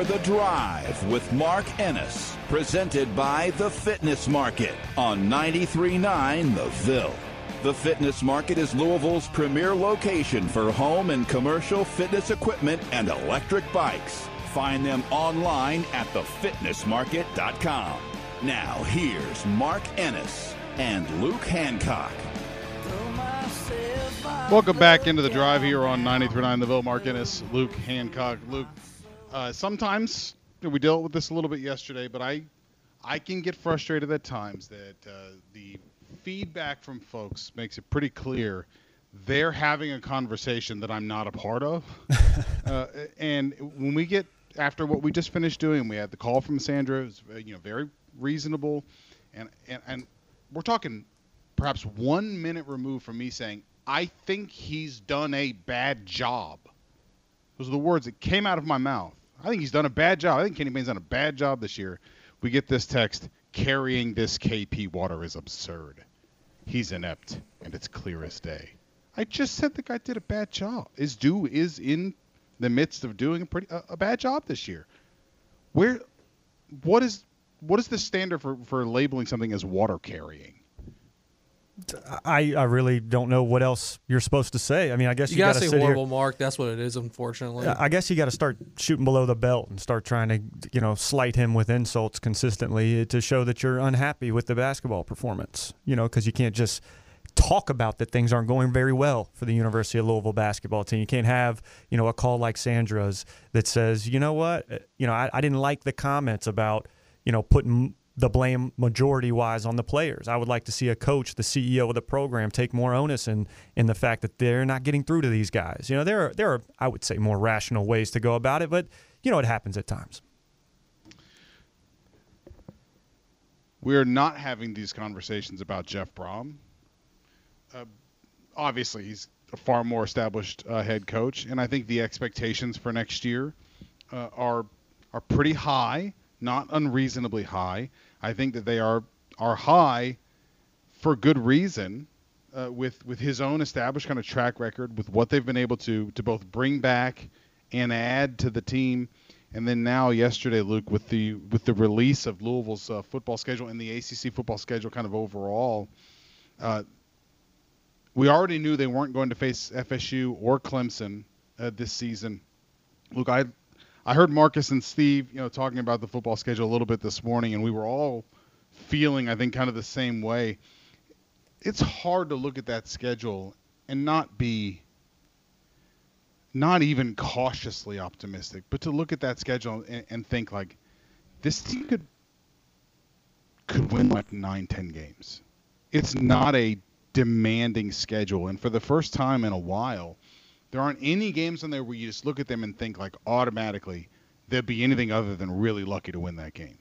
for The Drive with Mark Ennis, presented by The Fitness Market on 93.9 The Ville. The Fitness Market is Louisville's premier location for home and commercial fitness equipment and electric bikes. Find them online at thefitnessmarket.com. Now, here's Mark Ennis and Luke Hancock. Welcome back into the drive here on 93.9 The Ville. Mark Ennis, Luke Hancock. Luke, uh, sometimes we dealt with this a little bit yesterday, but I, I can get frustrated at times that uh, the feedback from folks makes it pretty clear they're having a conversation that I'm not a part of. uh, and when we get after what we just finished doing, we had the call from Sandra. It was uh, you know very reasonable, and and and we're talking perhaps one minute removed from me saying I think he's done a bad job. Those are the words that came out of my mouth. I think he's done a bad job. I think Kenny Payne's done a bad job this year. We get this text carrying this KP water is absurd. He's inept, and it's clear as day. I just said the guy did a bad job. Is due is in the midst of doing a pretty a, a bad job this year. Where, what is what is the standard for for labeling something as water carrying? I, I really don't know what else you're supposed to say. I mean, I guess You, you, gotta got to say horrible, here. Mark. That's what it is, unfortunately. I guess you got to start shooting below the belt and start trying to, you know, slight him with insults consistently to show that you're unhappy with the basketball performance. You know, because you can't just talk about that things aren't going very well for the University of Louisville basketball team. You can't have, you know, a call like Sandra's that says, you know what, Uh, you know, I, I didn't like the comments about, you know, putting the blame majority wise on the players. I would like to see a coach, the CEO of the program, take more onus in in the fact that they're not getting through to these guys. You know, there are there are I would say more rational ways to go about it, but you know it happens at times. We're not having these conversations about Jeff Brohm. Uh, obviously, he's a far more established uh, head coach, and I think the expectations for next year uh, are are pretty high, not unreasonably high. I think that they are are high for good reason. Uh, with with his own established kind of track record, with what they've been able to to both bring back and add to the team, and then now yesterday, Luke, with the with the release of Louisville's uh, football schedule and the ACC football schedule, kind of overall, uh, we already knew they weren't going to face FSU or Clemson uh, this season. Luke, I I heard Marcus and Steve, you know, talking about the football schedule a little bit this morning, and we were all feeling, I think, kind of the same way. It's hard to look at that schedule and not be not even cautiously optimistic, but to look at that schedule and, and think like this team could could win like nine, ten games. It's not a demanding schedule, and for the first time in a while, there aren't any games on there where you just look at them and think like automatically they'd be anything other than really lucky to win that game.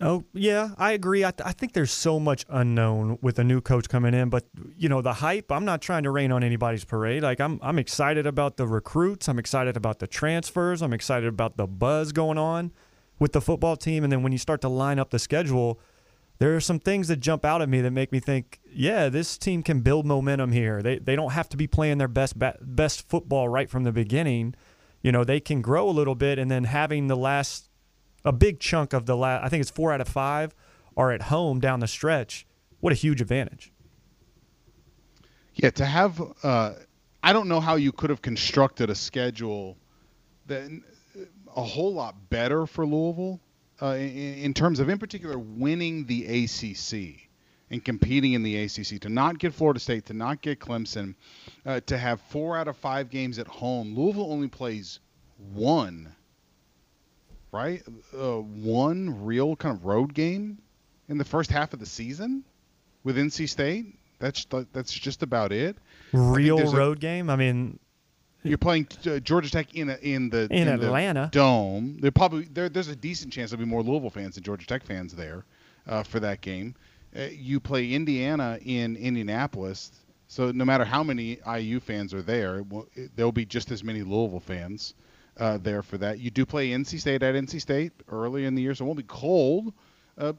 Oh yeah, I agree. I, th- I think there's so much unknown with a new coach coming in, but you know the hype. I'm not trying to rain on anybody's parade. Like I'm, I'm excited about the recruits. I'm excited about the transfers. I'm excited about the buzz going on with the football team. And then when you start to line up the schedule, there are some things that jump out at me that make me think, yeah, this team can build momentum here. They they don't have to be playing their best best football right from the beginning. You know, they can grow a little bit, and then having the last a big chunk of the last, I think it's four out of five, are at home down the stretch. What a huge advantage. Yeah, to have, uh, I don't know how you could have constructed a schedule that a whole lot better for Louisville uh, in, in terms of, in particular, winning the ACC and competing in the ACC. To not get Florida State, to not get Clemson, uh, to have four out of five games at home. Louisville only plays one, right? Uh, one real kind of road game in the first half of the season with NC State. That's that's just about it. Real there's a- road game. I mean, You're playing uh, Georgia Tech in a, in the In the Atlanta. dome. There probably there, there's a decent chance there'll be more Louisville fans than Georgia Tech fans there uh, for that game. Uh, you play Indiana in Indianapolis, so no matter how many IU fans are there, it will- it- there'll be just as many Louisville fans uh, there for that. You do play NC State at NC State early in the year, so it won't be cold. Uh,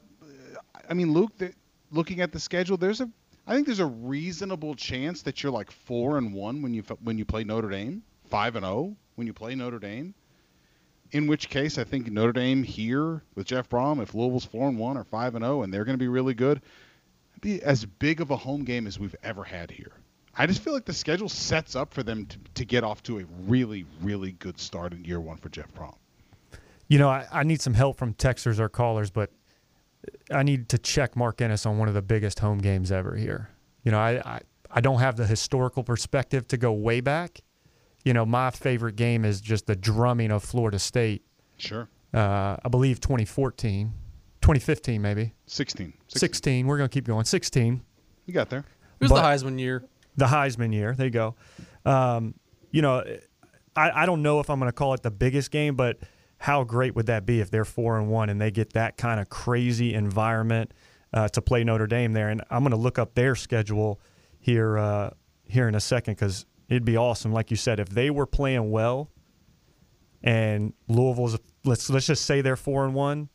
I mean, Luke, the, looking at the schedule, there's a I think there's a reasonable chance that you're like four and one when you when you play Notre Dame, five and zero when you play Notre Dame. In which case, I think Notre Dame here with Jeff Brohm, if Louisville's four and one or five and zero, and they're going to be really good, be as big of a home game as we've ever had here. I just feel like the schedule sets up for them to, to get off to a really, really good start in year one for Jeff Brohm. you know, I, I need some help from texters or callers, but I need to check Mark Ennis on one of the biggest home games ever here. You know, I, I, I don't have the historical perspective to go way back. You know, my favorite game is just the drumming of Florida State. Sure. Uh, I believe 2014, 2015 maybe. 16. 16. We're going to keep going. 16. You got there. It was But- the Heisman year. the Heisman year. There you go. Um, you know, I, I don't know if I'm going to call it the biggest game, but how great would that be if they're four and one and they get that kind of crazy environment uh, to play Notre Dame there? And I'm going to look up their schedule here uh, here in a second because it'd be awesome. Like you said, if they were playing well, and Louisville's let's let's just say they're four and one,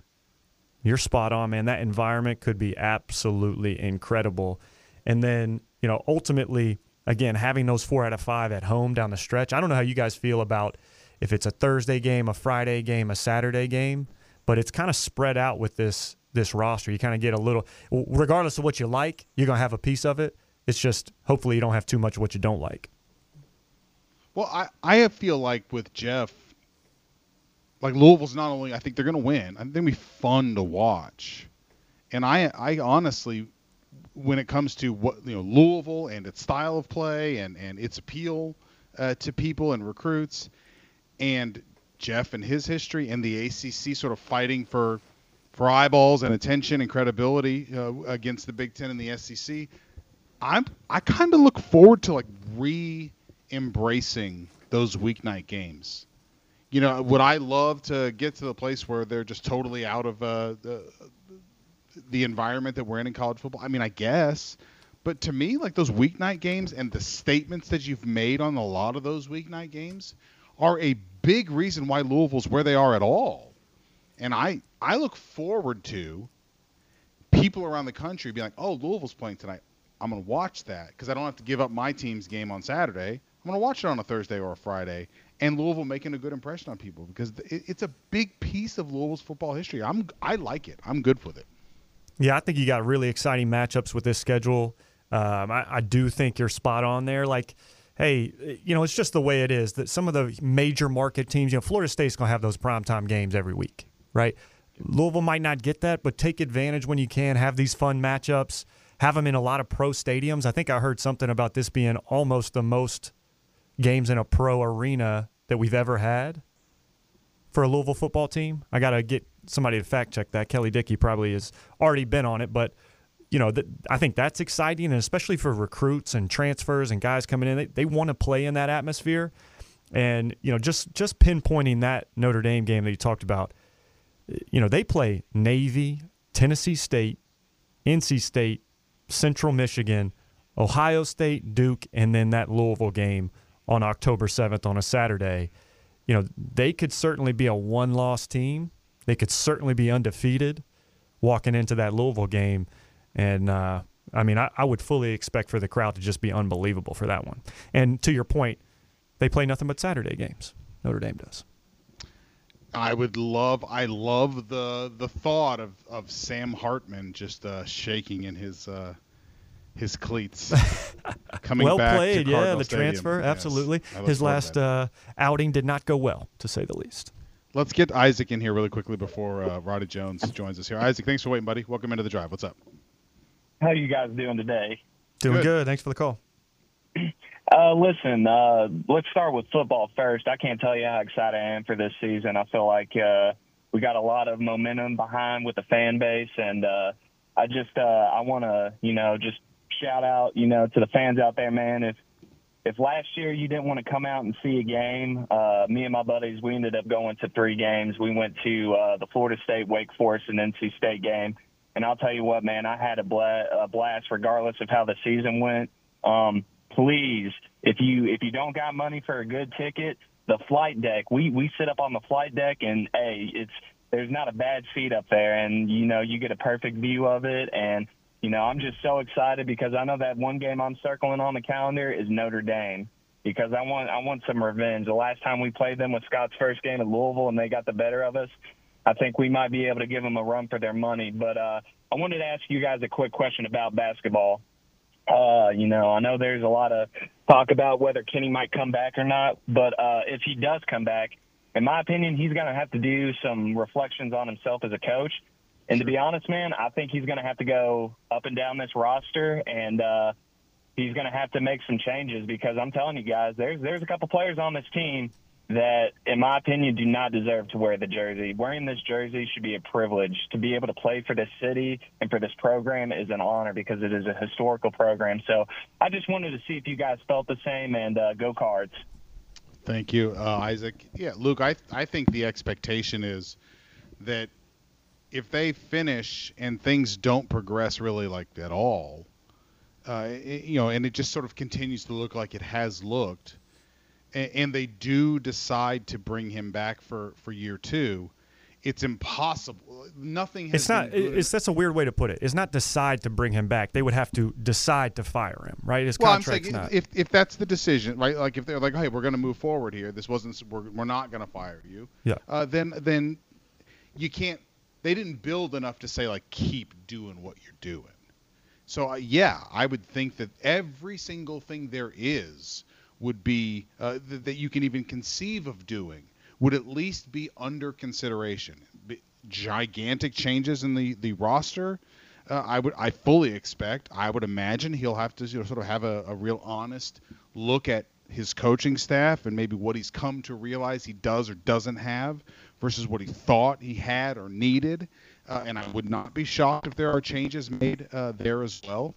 you're spot on, man. That environment could be absolutely incredible. And then, you know, ultimately, again, having those four out of five at home down the stretch. I don't know how you guys feel about if it's a Thursday game, a Friday game, a Saturday game, but it's kind of spread out with this this roster. You kind of get a little, regardless of what you like, you're gonna have a piece of it. It's just hopefully you don't have too much of what you don't like. Well, I, I feel like with Jeff, like Louisville's not only I think they're going to win. I think they'll be fun to watch, and I I honestly, when it comes to what you know Louisville and its style of play and and its appeal uh, to people and recruits, and Jeff and his history and the ACC sort of fighting for for eyeballs and attention and credibility uh, against the Big Ten and the SEC. I'm I kind of look forward to like re-embracing those weeknight games. You know, would I love to get to the place where they're just totally out of uh, the the environment that we're in in college football? I mean, I guess, but to me, like those weeknight games and the statements that you've made on a lot of those weeknight games are a big reason why Louisville's where they are at all. And I I look forward to people around the country being like, "Oh, Louisville's playing tonight. I'm going to watch that because I don't have to give up my team's game on Saturday. I'm going to watch it on a Thursday or a Friday." And Louisville making a good impression on people because it, it's a big piece of Louisville's football history. I'm I like it. I'm good with it. Yeah, I think you got really exciting matchups with this schedule. Um, I, I do think you're spot on there. Like, hey, eh, you know, it's just the way it is that some of the major market teams, you know, Florida State's going to have those primetime games every week, right? Louisville might not get that, but take advantage when you can. Have these fun matchups. Have them in a lot of pro stadiums. I think I heard something about this being almost the most games in a pro arena that we've ever had for a Louisville football team. I got to get somebody to fact check that. Kelly Dickey probably has already been on it, but you know, I think that's exciting, and especially for recruits and transfers and guys coming in, they, they want to play in that atmosphere. And you know, just just pinpointing that Notre Dame game that you talked about, you know, they play Navy, Tennessee State, NC State, Central Michigan, Ohio State, Duke, and then that Louisville game on October 7th on a Saturday. You know, they could certainly be a one loss team. They could certainly be undefeated walking into that Louisville game. And, uh, I mean, I, I would fully expect for the crowd to just be unbelievable for that one. And to your point, they play nothing but Saturday games. Notre Dame does. I would love. I love the the thought of, of Sam Hartman just uh, shaking in his uh, his cleats, coming well back. played, to yeah. Cardinal The Stadium. transfer, Yes. absolutely. His last uh, outing did not go well, to say the least. Let's get Isaac in here really quickly before uh, Roddy Jones joins us here. Isaac, thanks for waiting, buddy. Welcome into the drive. What's up? How you guys doing today? Doing Good. good. Thanks for the call. Uh, listen, uh, let's start with football first. I can't tell you how excited I am for this season. I feel like uh, we got a lot of momentum behind with the fan base, and uh, I just uh, I want to you know just shout out you know to the fans out there, man. If if last year you didn't want to come out and see a game, uh, me and my buddies we ended up going to three games. We went to uh, the Florida State, Wake Forest, and NC State game. And I'll tell you what, man, I had a, bla- a blast regardless of how the season went. Um, please, if you if you don't got money for a good ticket, the flight deck. We we sit up on the flight deck, and hey, it's there's not a bad seat up there, and you know you get a perfect view of it, and you know I'm just so excited because I know that one game I'm circling on the calendar is Notre Dame because I want I want some revenge. The last time we played them was Scott's first game at Louisville, and they got the better of us. I think we might be able to give them a run for their money. But uh, I wanted to ask you guys a quick question about basketball. Uh, you know, I know there's a lot of talk about whether Kenny might come back or not, but uh, if he does come back, in my opinion, he's going to have to do some reflections on himself as a coach. And to be honest, man, I think he's going to have to go up and down this roster, and uh, he's going to have to make some changes because I'm telling you guys, there's there's a couple players on this team that, in my opinion, do not deserve to wear the jersey. Wearing this jersey should be a privilege. To be able to play for this city and for this program is an honor because it is a historical program. So I just wanted to see if you guys felt the same and uh, go cards. Thank you, uh, Isaac. Yeah, Luke, I I think the expectation is that if they finish and things don't progress really like at all, uh, it- you know, and it just sort of continues to look like it has looked, and, and they do decide to bring him back for for year two, it's impossible. Nothing has It's not. It's that's a weird way to put it. It's not decide to bring him back. They would have to decide to fire him, right? His Well, I'm contract's saying not. if if that's the decision, right? Like if they're like, hey, we're going to move forward here. This wasn't. We're, we're not going to fire you. Yeah. Uh, then then you can't. They didn't build enough to say like keep doing what you're doing. So uh, yeah, I would think that every single thing there is would be uh, th- that you can even conceive of doing would at least be under consideration. Be- gigantic changes in the the roster. Uh, I would I fully expect. I would imagine he'll have to you know, sort of have a, a real honest look at his coaching staff and maybe what he's come to realize he does or doesn't have versus what he thought he had or needed. Uh, and I would not be shocked if there are changes made uh, there as well.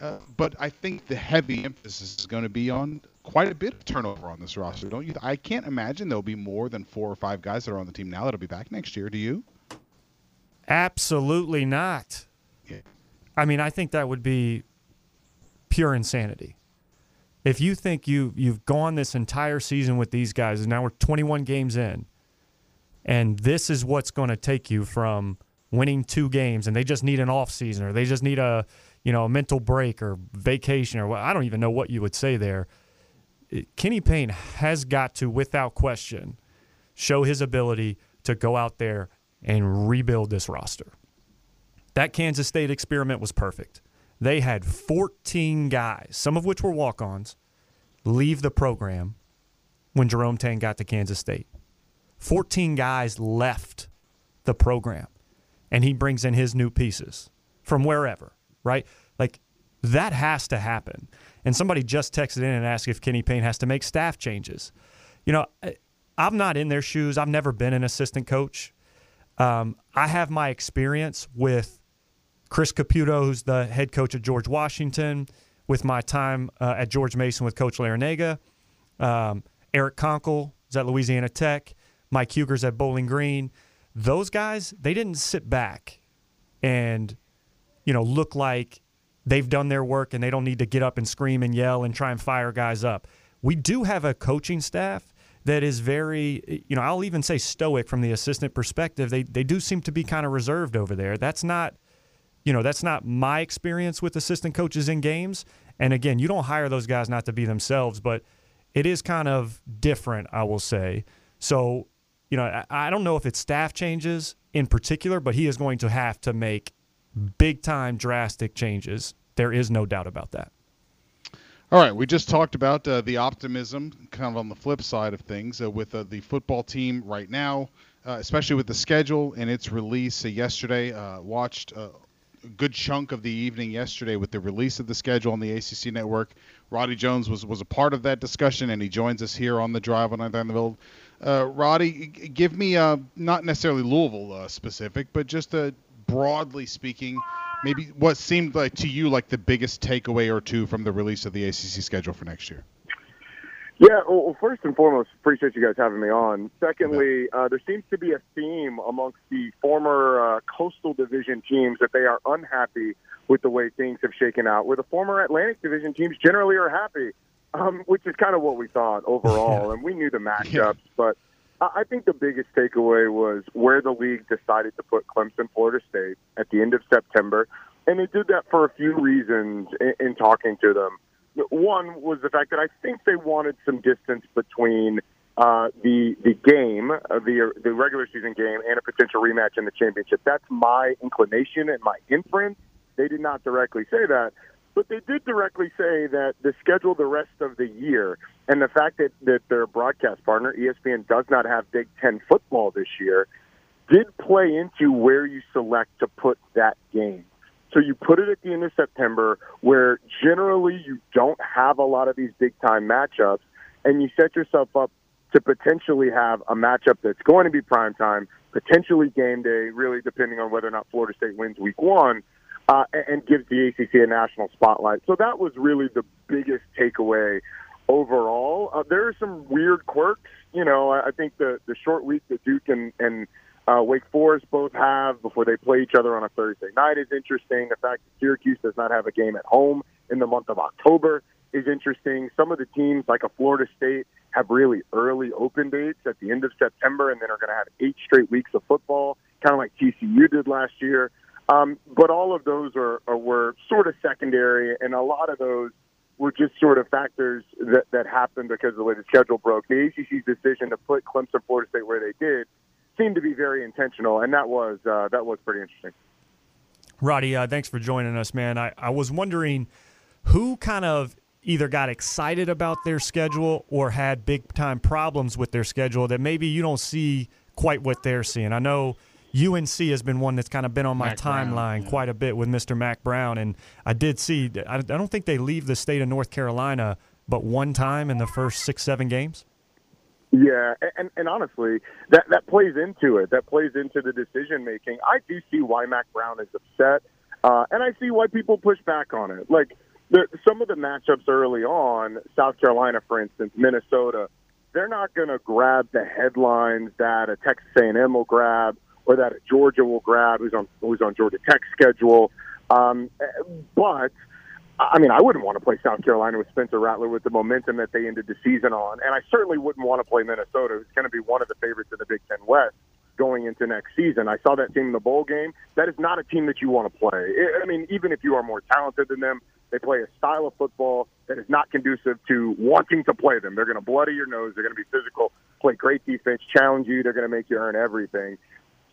Uh, but I think the heavy emphasis is going to be on quite a bit of turnover on this roster, don't you? I can't imagine there'll be more than four or five guys that are on the team now that'll be back next year. Do you? Absolutely not. Yeah. I mean, I think that would be pure insanity. If you think you you've gone this entire season with these guys, and now we're 21 games in, and this is what's going to take you from winning two games, and they just need an off season, or they just need a you know a mental break or vacation, or what, I don't even know what you would say there. Kenny Payne has got to, without question, show his ability to go out there and rebuild this roster. That Kansas State experiment was perfect. They had 14 guys, some of which were walk ons, leave the program when Jerome Tang got to Kansas State. 14 guys left the program, and he brings in his new pieces from wherever, right? Like, that has to happen. And somebody just texted in and asked if Kenny Payne has to make staff changes. You know, I'm not in their shoes. I've never been an assistant coach. Um, I have my experience with Chris Caputo, who's the head coach at George Washington, with my time uh, at George Mason with Coach Larranaga, um, Eric Konkol is at Louisiana Tech, Mike Huger's at Bowling Green. Those guys, they didn't sit back and, you know, look like they've done their work and they don't need to get up and scream and yell and try and fire guys up. We do have a coaching staff that is very, you know, I'll even say stoic from the assistant perspective. They they do seem to be kind of reserved over there. That's not, you know, that's not my experience with assistant coaches in games. And again, you don't hire those guys not to be themselves, but it is kind of different, I will say. So, you know, I, I don't know if it's staff changes in particular, but he is going to have to make big time drastic changes. There is no doubt about that. All right, we just talked about uh, the optimism, kind of on the flip side of things, uh, with uh, the football team right now uh, especially with the schedule and its release uh, yesterday. Uh, watched a good chunk of the evening yesterday with the release of the schedule on the ACC network. Roddy Jones was, was a part of that discussion, and he joins us here on the drive on Ninth Avenue. Uh, Roddy, give me not necessarily Louisville specific, but just uh, broadly speaking, maybe what seemed like to you like the biggest takeaway or two from the release of the ACC schedule for next year. Yeah, well, first and foremost, appreciate you guys having me on. Secondly, uh, there seems to be a theme amongst the former uh, Coastal Division teams that they are unhappy with the way things have shaken out, where the former Atlantic Division teams generally are happy, um, which is kind of what we thought overall. and we knew the matchups, yeah. but I think the biggest takeaway was where the league decided to put Clemson, Florida State at the end of September. And they did that for a few reasons in, in talking to them. One was the fact that I think they wanted some distance between uh, the the game, uh, the the regular season game, and a potential rematch in the championship. That's my inclination and my inference. They did not directly say that, but they did directly say that the schedule the rest of the year and the fact that, that their broadcast partner, ESPN, does not have Big Ten football this year did play into where you select to put that game. So you put it at the end of September where generally you don't have a lot of these big time matchups and you set yourself up to potentially have a matchup that's going to be prime time, potentially game day, really depending on whether or not Florida State wins week one, uh, and gives the ACC a national spotlight. So that was really the biggest takeaway overall. Uh, there are some weird quirks. You know, I think the, the short week that Duke and, and uh, Wake Forest both have before they play each other on a Thursday night is interesting. The fact that Syracuse does not have a game at home in the month of October is interesting. Some of the teams, like a Florida State, have really early open dates at the end of September and then are going to have eight straight weeks of football, kind of like TCU did last year. Um, but all of those are, are were sort of secondary, and a lot of those were just sort of factors that, that happened because of the way the schedule broke. The ACC's decision to put Clemson, Florida State where they did seemed to be very intentional, and that was uh, that was pretty interesting. Roddy, uh, thanks for joining us, man. I, I was wondering who kind of either got excited about their schedule or had big time problems with their schedule that maybe you don't see quite what they're seeing. I know UNC has been one that's kind of been on my Mack timeline Brown, yeah. quite a bit with Mr. Mack Brown, and I did see. I, I don't think they leave the state of North Carolina, but one time in the first six seven games. Yeah, and and honestly, that that plays into it. That plays into the decision making. I do see why Mack Brown is upset, uh, and I see why people push back on it. Like the, some of the matchups early on, South Carolina, for instance, Minnesota, they're not going to grab the headlines that a Texas A&M will grab or that Georgia will grab, who's on who's on Georgia Tech's schedule. Um, but I mean, I wouldn't want to play South Carolina with Spencer Rattler with the momentum that they ended the season on, and I certainly wouldn't want to play Minnesota, who's going to be one of the favorites in the Big Ten West going into next season. I saw that team in the bowl game. That is not a team that you want to play. I mean, even if you are more talented than them, they play a style of football that is not conducive to wanting to play them. They're going to bloody your nose. They're going to be physical, play great defense, challenge you. They're going to make you earn everything.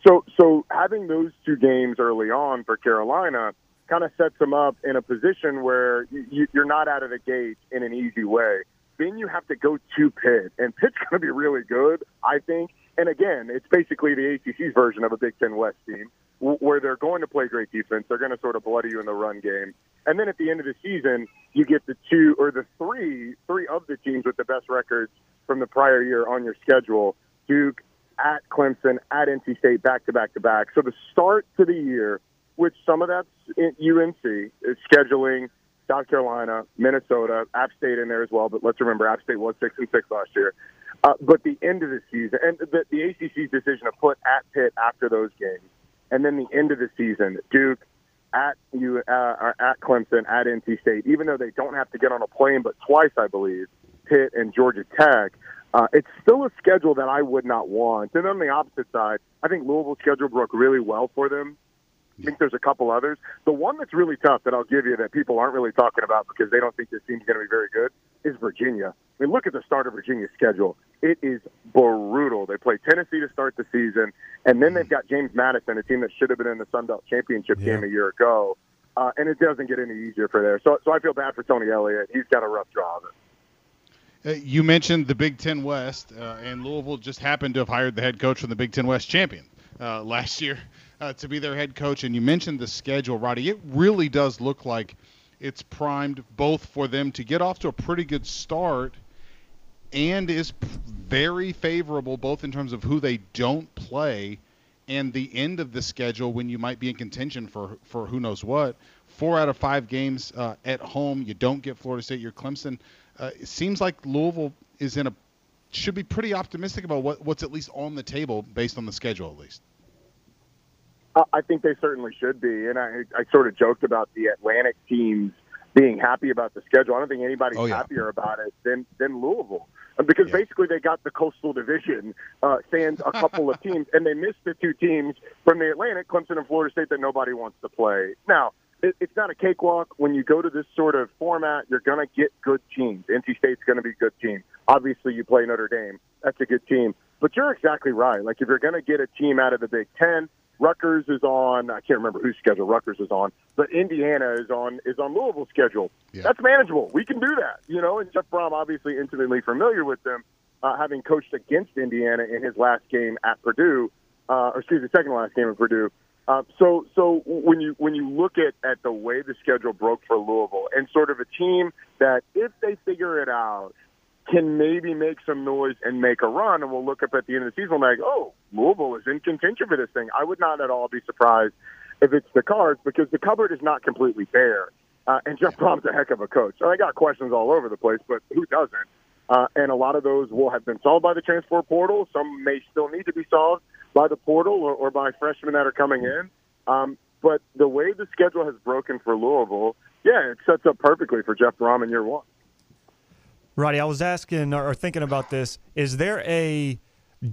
So, so having those two games early on for Carolina kind of sets them up in a position where you, you're not out of the gate in an easy way. Then you have to go to Pitt, and Pitt's going to be really good, I think. And again, it's basically the ACC's version of a Big Ten West team, where they're going to play great defense. They're going to sort of bloody you in the run game, and then at the end of the season, you get the two or the three, three of the teams with the best records from the prior year on your schedule: Duke, at Clemson, at NC State, back to back to back. So the start to the year which some of that's UNC is scheduling. South Carolina, Minnesota, App State in there as well. But let's remember, App State was six and six last year. Uh, but the end of the season and the, the ACC's decision to put at Pitt after those games, and then the end of the season, Duke at you uh, at Clemson at NC State. Even though they don't have to get on a plane, but twice I believe, Pitt and Georgia Tech. Uh, it's still a schedule that I would not want. And on the opposite side, I think Louisville's schedule broke really well for them I think there's a couple others. The one that's really tough that I'll give you that people aren't really talking about because they don't think this team's going to be very good is Virginia. I mean, look at the start of Virginia's schedule. It is brutal. They play Tennessee to start the season, and then they've got James Madison, a team that should have been in the Sun Belt Championship yeah. game a year ago. Uh, and it doesn't get any easier for there. So, so I feel bad for Tony Elliott. He's got a rough draw of it. Uh, you mentioned the Big Ten West, uh, and Louisville just happened to have hired the head coach from the Big Ten West champion uh, last year uh, to be their head coach. And you mentioned the schedule, Roddy. It really does look like it's primed both for them to get off to a pretty good start and is very favorable both in terms of who they don't play and the end of the schedule when you might be in contention for for who knows what. Four out of five games uh, at home. You don't get Florida State. You're Clemson. Uh, it seems like Louisville is in a should be pretty optimistic about what, what's at least on the table based on the schedule, at least. I think they certainly should be, and I, I sort of joked about the Atlantic teams being happy about the schedule. I don't think anybody's oh, yeah. happier about it than than Louisville, because yeah. basically they got the Coastal Division, uh, sans a couple of teams, and they missed the two teams from the Atlantic, Clemson and Florida State, that nobody wants to play. Now, it, it's not a cakewalk. When you go to this sort of format, you're going to get good teams. NC State's going to be a good team. Obviously, you play Notre Dame. That's a good team. But you're exactly right. Like, if you're going to get a team out of the Big Ten, Rutgers is on. I can't remember whose schedule Rutgers is on, but Indiana is on is on Louisville's schedule. Yeah. That's manageable. We can do that, you know. And Jeff Brohm obviously intimately familiar with them, uh, having coached against Indiana in his last game at Purdue, uh, or excuse me, second last game at Purdue. Uh, so, so when you when you look at at the way the schedule broke for Louisville and sort of a team that if they figure it out can maybe make some noise and make a run, and we'll look up at the end of the season like, oh, Louisville is in contention for this thing. I would not at all be surprised if it's the Cards because the cupboard is not completely bare. Uh, and Jeff Brohm's a heck of a coach. So I got questions all over the place, but who doesn't? Uh, and a lot of those will have been solved by the transfer portal. Some may still need to be solved by the portal or, or by freshmen that are coming in. Um, but the way the schedule has broken for Louisville, yeah, it sets up perfectly for Jeff Brohm in year one. Roddy, I was asking or thinking about this. Is there a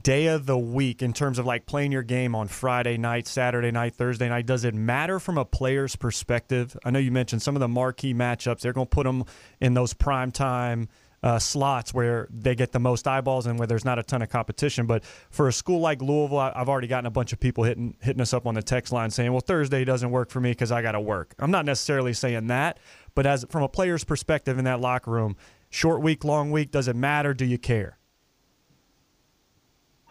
day of the week in terms of like playing your game on Friday night, Saturday night, Thursday night? Does it matter from a player's perspective? I know you mentioned some of the marquee matchups. They're going to put them in those prime time uh, slots where they get the most eyeballs and where there's not a ton of competition. But for a school like Louisville, I've already gotten a bunch of people hitting hitting us up on the text line saying, "Well, Thursday doesn't work for me because I got to work." I'm not necessarily saying that, but as from a player's perspective in that locker room, short week, long week, does it matter? Do you care?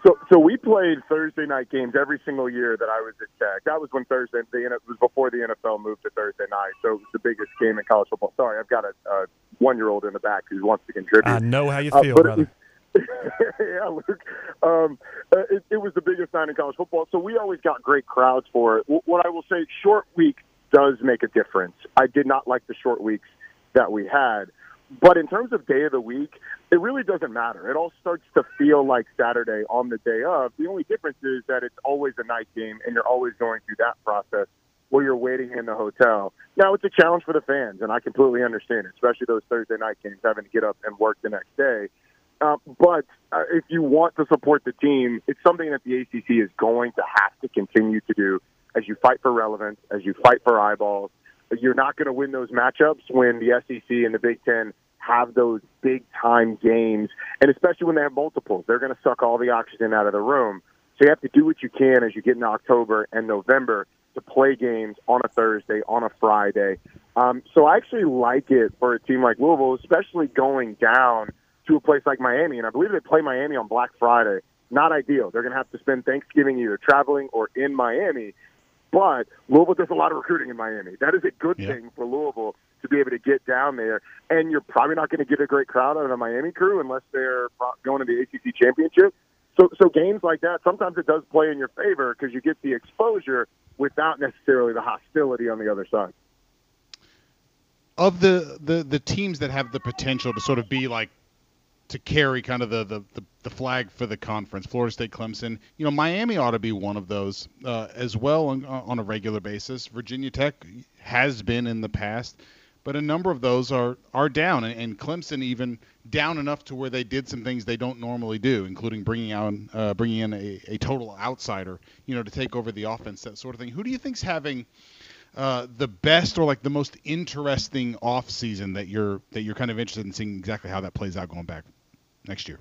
So, so we played Thursday night games every single year that I was at Tech. That was when Thursday, the, it was before the NFL moved to Thursday night. So it was the biggest game in college football. Sorry, I've got a, a one-year-old in the back who wants to contribute. I know how you uh, feel, uh, brother. yeah, Luke. Um, uh, it, it was the biggest night in college football, so we always got great crowds for it. What I will say, short week does make a difference. I did not like the short weeks that we had. But in terms of day of the week, it really doesn't matter. It all starts to feel like Saturday on the day of. The only difference is that it's always a night game and you're always going through that process while you're waiting in the hotel. Now, it's a challenge for the fans, and I completely understand it, especially those Thursday night games having to get up and work the next day. Uh, but uh, if you want to support the team, it's something that the ACC is going to have to continue to do as you fight for relevance, as you fight for eyeballs, you're not going to win those matchups when the SEC and the Big Ten have those big time games, and especially when they have multiples, they're going to suck all the oxygen out of the room. So you have to do what you can as you get into October and November to play games on a Thursday, on a Friday. Um, so I actually like it for a team like Louisville, especially going down to a place like Miami. And I believe they play Miami on Black Friday. Not ideal. They're going to have to spend Thanksgiving either traveling or in Miami. But Louisville does a lot of recruiting in Miami. That is a good thing for Louisville to be able to get down there. And you're probably not going to get a great crowd out of the Miami crew unless they're going to the ACC championship. So, so games like that, sometimes it does play in your favor because you get the exposure without necessarily the hostility on the other side. Of the, the, the teams that have the potential to sort of be like to carry kind of the, the, the, the, flag for the conference. Florida State, Clemson. You know, Miami ought to be one of those uh, as well on, on, a regular basis. Virginia Tech has been in the past, but a number of those are are down, and, and Clemson even down enough to where they did some things they don't normally do, including bringing out uh, bringing in a, a total outsider, you know, to take over the offense, that sort of thing. Who do you think's having uh, the best or like the most interesting off season that you're that you're kind of interested in seeing exactly how that plays out going back next year?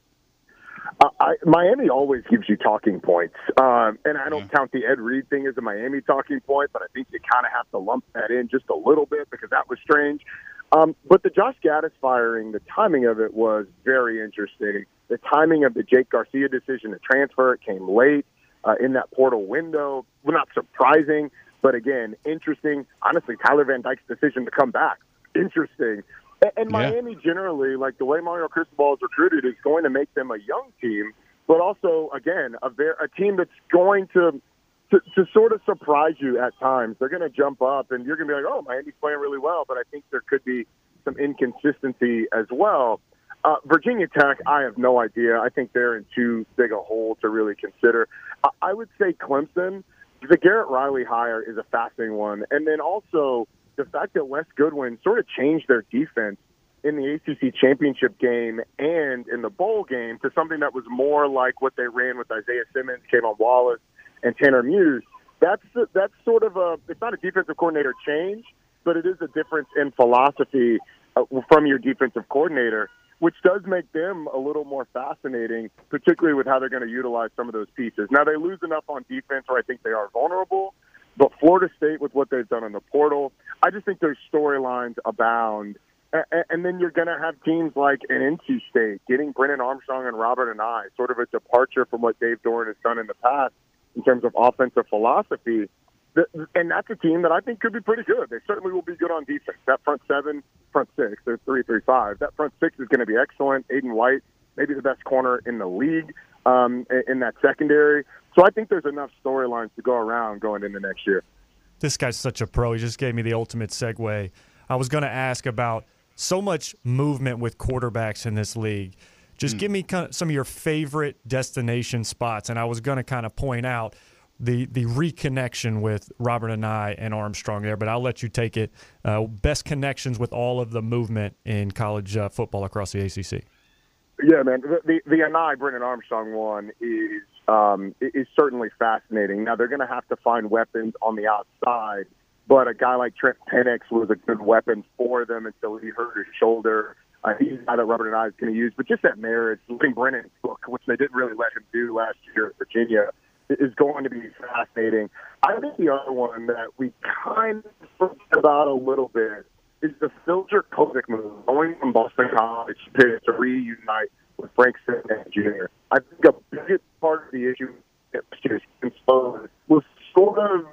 I, Miami always gives you talking points, um, and I don't yeah. count the Ed Reed thing as a Miami talking point, but I think you kind of have to lump that in just a little bit because that was strange. Um, but the Josh Gattis firing, the timing of it was very interesting. The timing of the Jake Garcia decision to transfer it came late uh, in that portal window. Well, not surprising, but again, interesting. Honestly, Tyler Van Dyke's decision to come back, interesting. And, and Yeah. Miami generally, like the way Mario Cristobal is recruited, is going to make them a young team, but also again a ver- a team that's going to. To, to sort of surprise you at times, they're going to jump up, and you're going to be like, "Oh, Miami's playing really well," but I think there could be some inconsistency as well. Uh, Virginia Tech, I have no idea. I think they're in too big a hole to really consider. I, I would say Clemson. The Garrett Riley hire is a fascinating one, and then also the fact that Wes Goodwin sort of changed their defense in the ACC championship game and in the bowl game to something that was more like what they ran with Isaiah Simmons, K'Von Wallace, and Tanner Muse. That's that's sort of a it's not a defensive coordinator change, but it is a difference in philosophy uh, from your defensive coordinator, which does make them a little more fascinating, particularly with how they're going to utilize some of those pieces. Now they lose enough on defense where I think they are vulnerable, but Florida State with what they've done in the portal, I just think their storylines abound. And then you're going to have teams like an NC State getting Brennan Armstrong and Robert Anae, sort of a departure from what Dave Doeren has done in the past in terms of offensive philosophy. And that's a team that I think could be pretty good. They certainly will be good on defense. That front seven, front six, they're three, three, five. That front six is going to be excellent. Aydan White, maybe the best corner in the league um, in- in that secondary. So I think there's enough storylines to go around going into next year. This guy's such a pro. He just gave me the ultimate segue. I was going to ask about so much movement with quarterbacks in this league. Just give me kind of some of your favorite destination spots, and I was going to kind of point out the the reconnection with Robert Anae and Armstrong there, but I'll let you take it. Uh, best connections with all of the movement in college uh, football across the ACC. Yeah, man. The the, the Anae Brennan Armstrong one is um, is certainly fascinating. Now they're going to have to find weapons on the outside, but a guy like Trent Pennix was a good weapon for them until he hurt his shoulder. Uh, he's guy that Robert Anae is going to use, but just that marriage, letting Brennan book, which they didn't really let him do last year at Virginia, is going to be fascinating. I think the other one that we kind of forget about a little bit is the Phil Jurkovec move, going from Boston College to, to reunite with Frank Cignetti Jr. I think a big part of the issue was exposed was sort of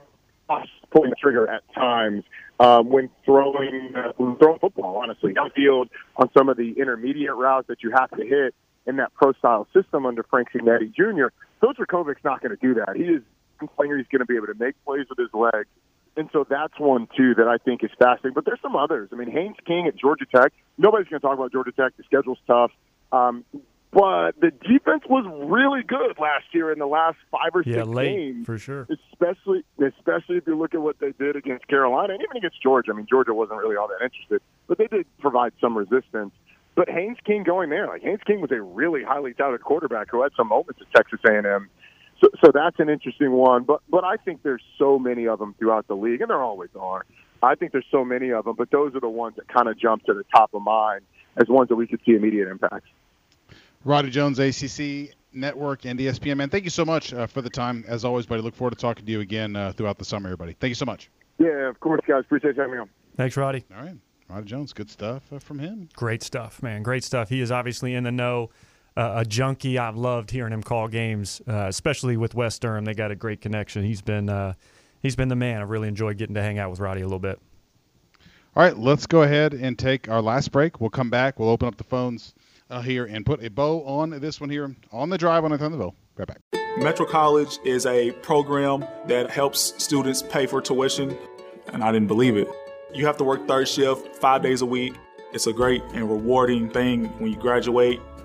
pulling the trigger at times um, when throwing uh, throwing football. Honestly, downfield on some of the intermediate routes that you have to hit in that pro style system under Frank Cignetti Jr. Phil Jurkovec's not going to do that. He is a player. He's going to be able to make plays with his legs. And so that's one too that I think is fascinating. But there's some others. I mean, Haynes King at Georgia Tech. Nobody's going to talk about Georgia Tech. The schedule's tough, um, but the defense was really good last year in the last five or Yeah, six late games. for sure. Especially, especially if you look at what they did against Carolina and even against Georgia. I mean, Georgia wasn't really all that interested, but they did provide some resistance. But Haynes King going there, like Haynes King was a really highly touted quarterback who had some moments at Texas A&M. So, so that's an interesting one. But but I think there's so many of them throughout the league, and there always are. I think there's so many of them, but those are the ones that kind of jump to the top of mind as ones that we could see immediate impacts. Roddy Jones, ACC Network and ESPN. Man, thank you so much uh, for the time. As always, buddy, look forward to talking to you again uh, throughout the summer everybody. Thank you so much. Yeah, of course, guys. Appreciate you having me on. Thanks, Roddy. All right. Roddy Jones, good stuff uh, from him. Great stuff, man. Great stuff. He is obviously in the know. Uh, a junkie. I've loved hearing him call games, uh, especially with Wes Durham. They got a great connection. He's been uh, he's been the man. I've really enjoyed getting to hang out with Roddy a little bit. All right, let's go ahead and take our last break. We'll come back. We'll open up the phones uh, here and put a bow on this one here on the drive on the Thunderville. Right back. Metro College is a program that helps students pay for tuition, and I didn't believe it. You have to work third shift five days a week. It's a great and rewarding thing when you graduate.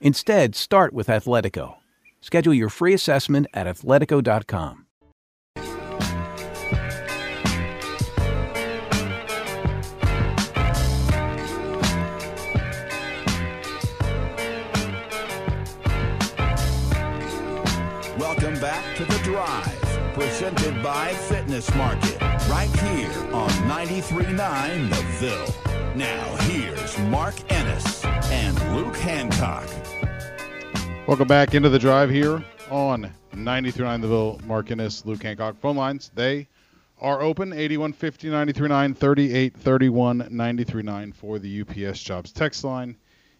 Instead, start with Athletico. Schedule your free assessment at athletico.com. Welcome back to The Drive, presented by Fitness Market, right here on 93.9 The Ville. Now, here's Mark Ennis and Luke Hancock. Welcome back into the drive here on 93.9 The Ville. Mark Ennis, Luke Hancock. Phone lines, they are open 8150 939 3831 939 for the UPS Jobs text line.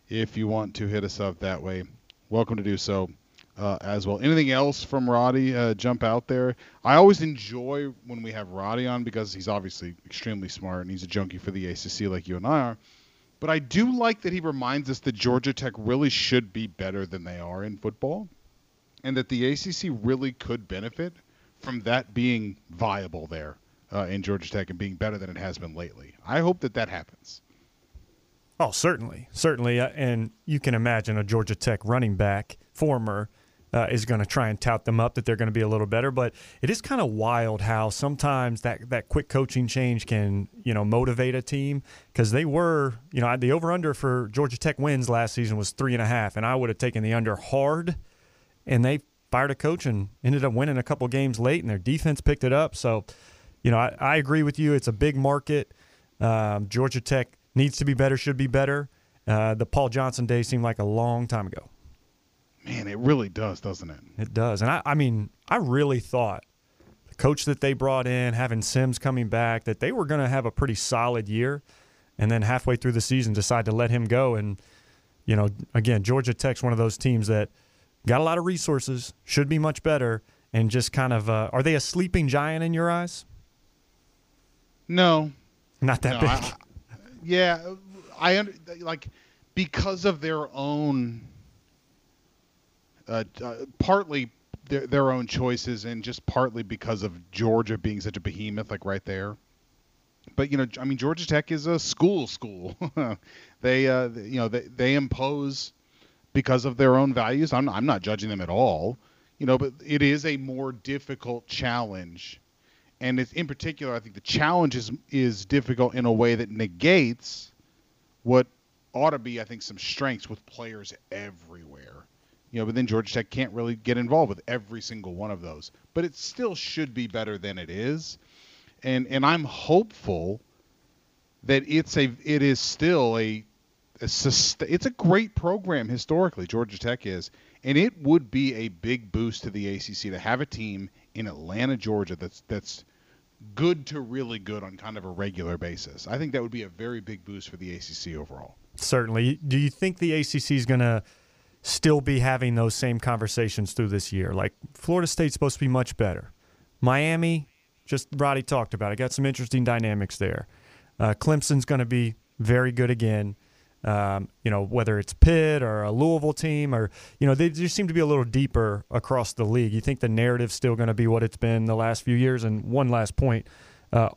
If you want to hit us up that way, welcome to do so uh, as well. Anything else from Roddy uh, jump out there? I always enjoy when we have Roddy on because he's obviously extremely smart and he's a junkie for the ACC like you and I are. But I do like that he reminds us that Georgia Tech really should be better than they are in football and that the ACC really could benefit from that being viable there uh, in Georgia Tech and being better than it has been lately. I hope that that happens. Oh, certainly, certainly, uh, and you can imagine a Georgia Tech running back, former, uh, is going to try and tout them up that they're going to be a little better. But it is kind of wild how sometimes that that quick coaching change can you know motivate a team because they were you know the over under for Georgia Tech wins last season was three and a half, and I would have taken the under hard, and they fired a coach and ended up winning a couple games late, and their defense picked it up. So, you know, I, I agree with you. It's a big market. Um, Georgia Tech needs to be better, should be better. Uh, the Paul Johnson days seemed like a long time ago. Man, it really does, doesn't it? It does. And I, I mean, I really thought the coach that they brought in, having Sims coming back, that they were going to have a pretty solid year. And then halfway through the season, decide to let him go. And, you know, again, Georgia Tech's one of those teams that got a lot of resources, should be much better, and just kind of uh, are they a sleeping giant in your eyes? No, not that no, big. I, yeah, I like because of their own uh, uh, partly their, their own choices and just partly because of Georgia being such a behemoth, like right there. But you know, I mean, Georgia Tech is a school school. they, uh, you know, they, they impose because of their own values. I'm, I'm not judging them at all, you know, but it is a more difficult challenge, and it's in particular, I think the challenge is is difficult in a way that negates what ought to be, I think, some strengths with players everywhere you know, but then Georgia Tech can't really get involved with every single one of those. But it still should be better than it is, and and I'm hopeful that it's a it is still a, a it's a great program historically. Georgia Tech is, and it would be a big boost to the ACC to have a team in Atlanta, Georgia that's that's good to really good on kind of a regular basis. I think that would be a very big boost for the ACC overall. Certainly. Do you think the ACC is going to still be having those same conversations through this year. Like Florida State's supposed to be much better. Miami, just Roddy talked about it, got some interesting dynamics there. Uh, Clemson's going to be very good again. Um, you know, whether it's Pitt or a Louisville team, or you know, they just seem to be a little deeper across the league. You think the narrative's still going to be what it's been the last few years? And one last point, uh,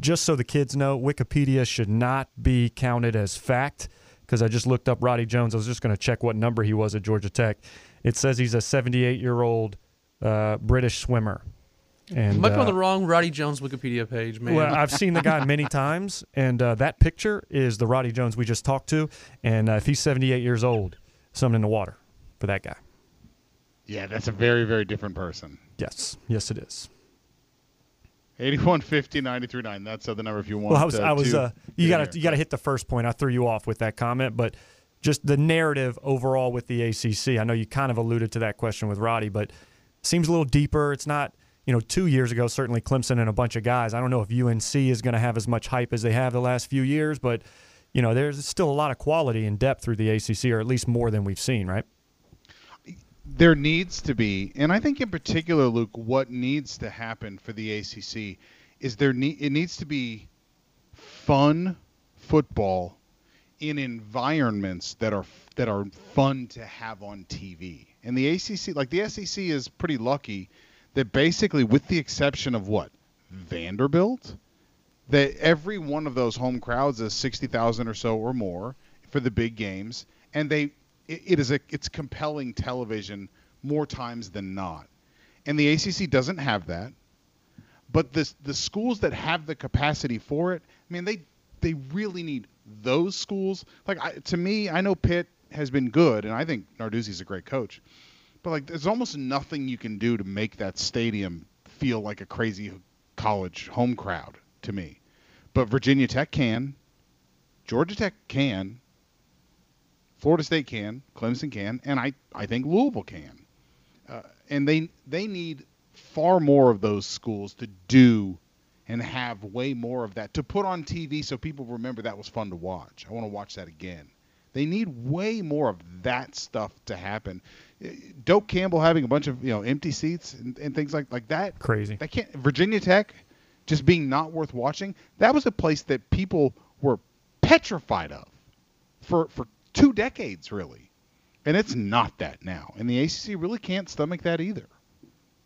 just so the kids know, Wikipedia should not be counted as fact because I just looked up Roddy Jones. I was just going to check what number he was at Georgia Tech. It says he's a 78 year old uh, British swimmer. And you might be uh, on the wrong Roddy Jones Wikipedia page, man. Well, I've seen the guy many times, and uh, that picture is the Roddy Jones we just talked to. And uh, if he's 78 years old, something in the water for that guy. Yeah, that's a very, very different person. Yes, yes, it is. 8150 939. That's uh, the number if you want. Well, I was, uh, I was uh, you got to you got to hit the first point. I threw you off with that comment, but just the narrative overall with the ACC. I know you kind of alluded to that question with Roddy, but seems a little deeper. It's not, you know, 2 years ago certainly Clemson and a bunch of guys. I don't know if UNC is going to have as much hype as they have the last few years, but you know, there's still a lot of quality and depth through the ACC or at least more than we've seen, right? There needs to be, and I think in particular, Luke, what needs to happen for the ACC is there ne- it needs to be fun football in environments that are that are fun to have on TV. And the ACC, like the SEC, is pretty lucky that basically, with the exception of what Vanderbilt, that every one of those home crowds is sixty thousand or so or more for the big games, and they it, it is a it's compelling television more times than not. And the ACC doesn't have that. But the the schools that have the capacity for it, I mean, they they really need those schools. Like I, to me, I know Pitt has been good, and I think Narduzzi's a great coach. But like, there's almost nothing you can do to make that stadium feel like a crazy college home crowd to me. But Virginia Tech can, Georgia Tech can, Florida State can, Clemson can, and I, I think Louisville can. Uh, and they they need far more of those schools to do and have way more of that to put on TV so people remember that was fun to watch. I want to watch that again. They need way more of that stuff to happen. Doak Campbell having a bunch of you know empty seats and, and things like like that. Crazy. That can't Virginia Tech just being not worth watching. That was a place that people were petrified of for for two decades really, and it's not that now. And the ACC really can't stomach that either.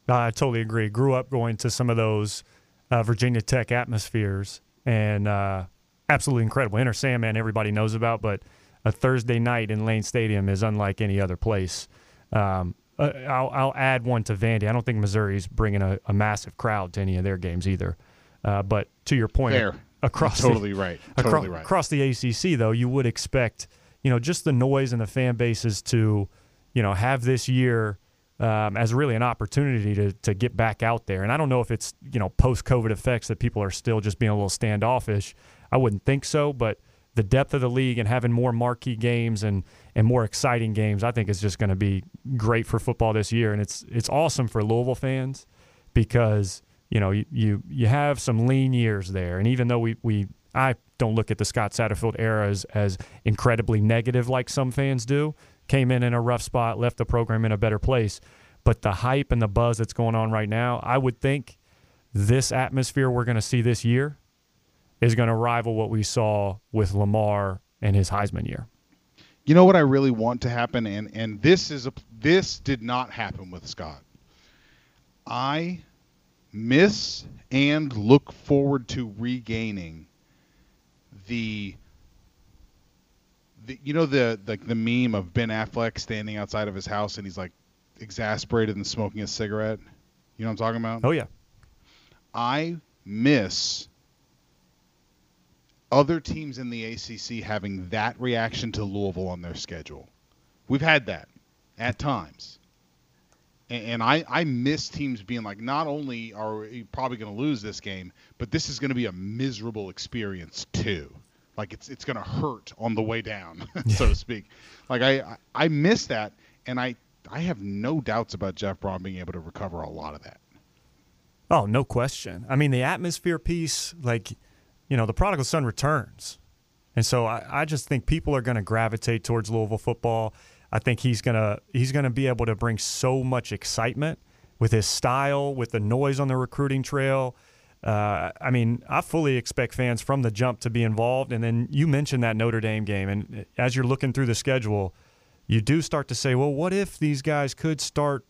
I totally agree. Grew up going to some of those uh, Virginia Tech atmospheres, and uh, absolutely incredible. Enter Sandman, everybody knows about, but a Thursday night in Lane Stadium is unlike any other place. Um, uh, I'll, I'll, add one to Vandy. I don't think Missouri's bringing a, a massive crowd to any of their games either. Uh, but to your point, Fair. across totally the, right, totally across, right. Across the ACC, though, you would expect you know just the noise and the fan bases to you know have this year um, as really an opportunity to to get back out there. And I don't know if it's you know post COVID effects that people are still just being a little standoffish. I wouldn't think so, but the depth of the league and having more marquee games and and more exciting games, I think is just going to be great for football this year. And it's it's awesome for Louisville fans because you know you you, you have some lean years there, and even though we we I don't look at the Scott Satterfield era as, as incredibly negative like some fans do. Came in in a rough spot, left the program in a better place. But the hype and the buzz that's going on right now, I would think this atmosphere we're going to see this year is going to rival what we saw with Lamar and his Heisman year. You know what I really want to happen, and and this is a this did not happen with Scott. I miss and look forward to regaining the, the you know the like the meme of Ben Affleck standing outside of his house and he's like exasperated and smoking a cigarette. You know what I'm talking about? Oh yeah. I miss other teams in the ACC having that reaction to Louisville on their schedule. We've had that at times. And, I, I miss teams being like, not only are we probably going to lose this game, but this is going to be a miserable experience too. Like it's it's going to hurt on the way down, so to speak. Like I I miss that, and I I have no doubts about Jeff Brohm being able to recover a lot of that. Oh, no question. I mean, the atmosphere piece, like, you know, the prodigal son returns. And so I, I just think people are going to gravitate towards Louisville football. I think he's gonna he's gonna be able to bring so much excitement with his style, with the noise on the recruiting trail. Uh, I mean, I fully expect fans from the jump to be involved. And then you mentioned that Notre Dame game, and as you're looking through the schedule, you do start to say, well, what if these guys could start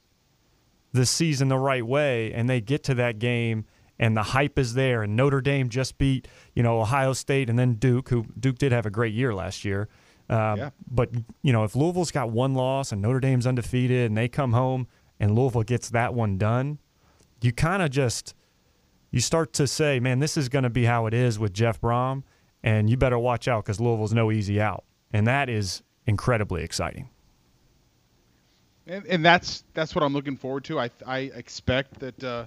the season the right way and they get to that game and the hype is there and Notre Dame just beat, you know, Ohio State and then Duke, who Duke did have a great year last year. Um, Yeah. But, you know, if Louisville's got one loss and Notre Dame's undefeated and they come home and Louisville gets that one done, you kind of just you start to say, man, this is going to be how it is with Jeff Brohm, and you better watch out because Louisville's no easy out, and that is incredibly exciting. And, and that's that's what I'm looking forward to. I I expect that uh,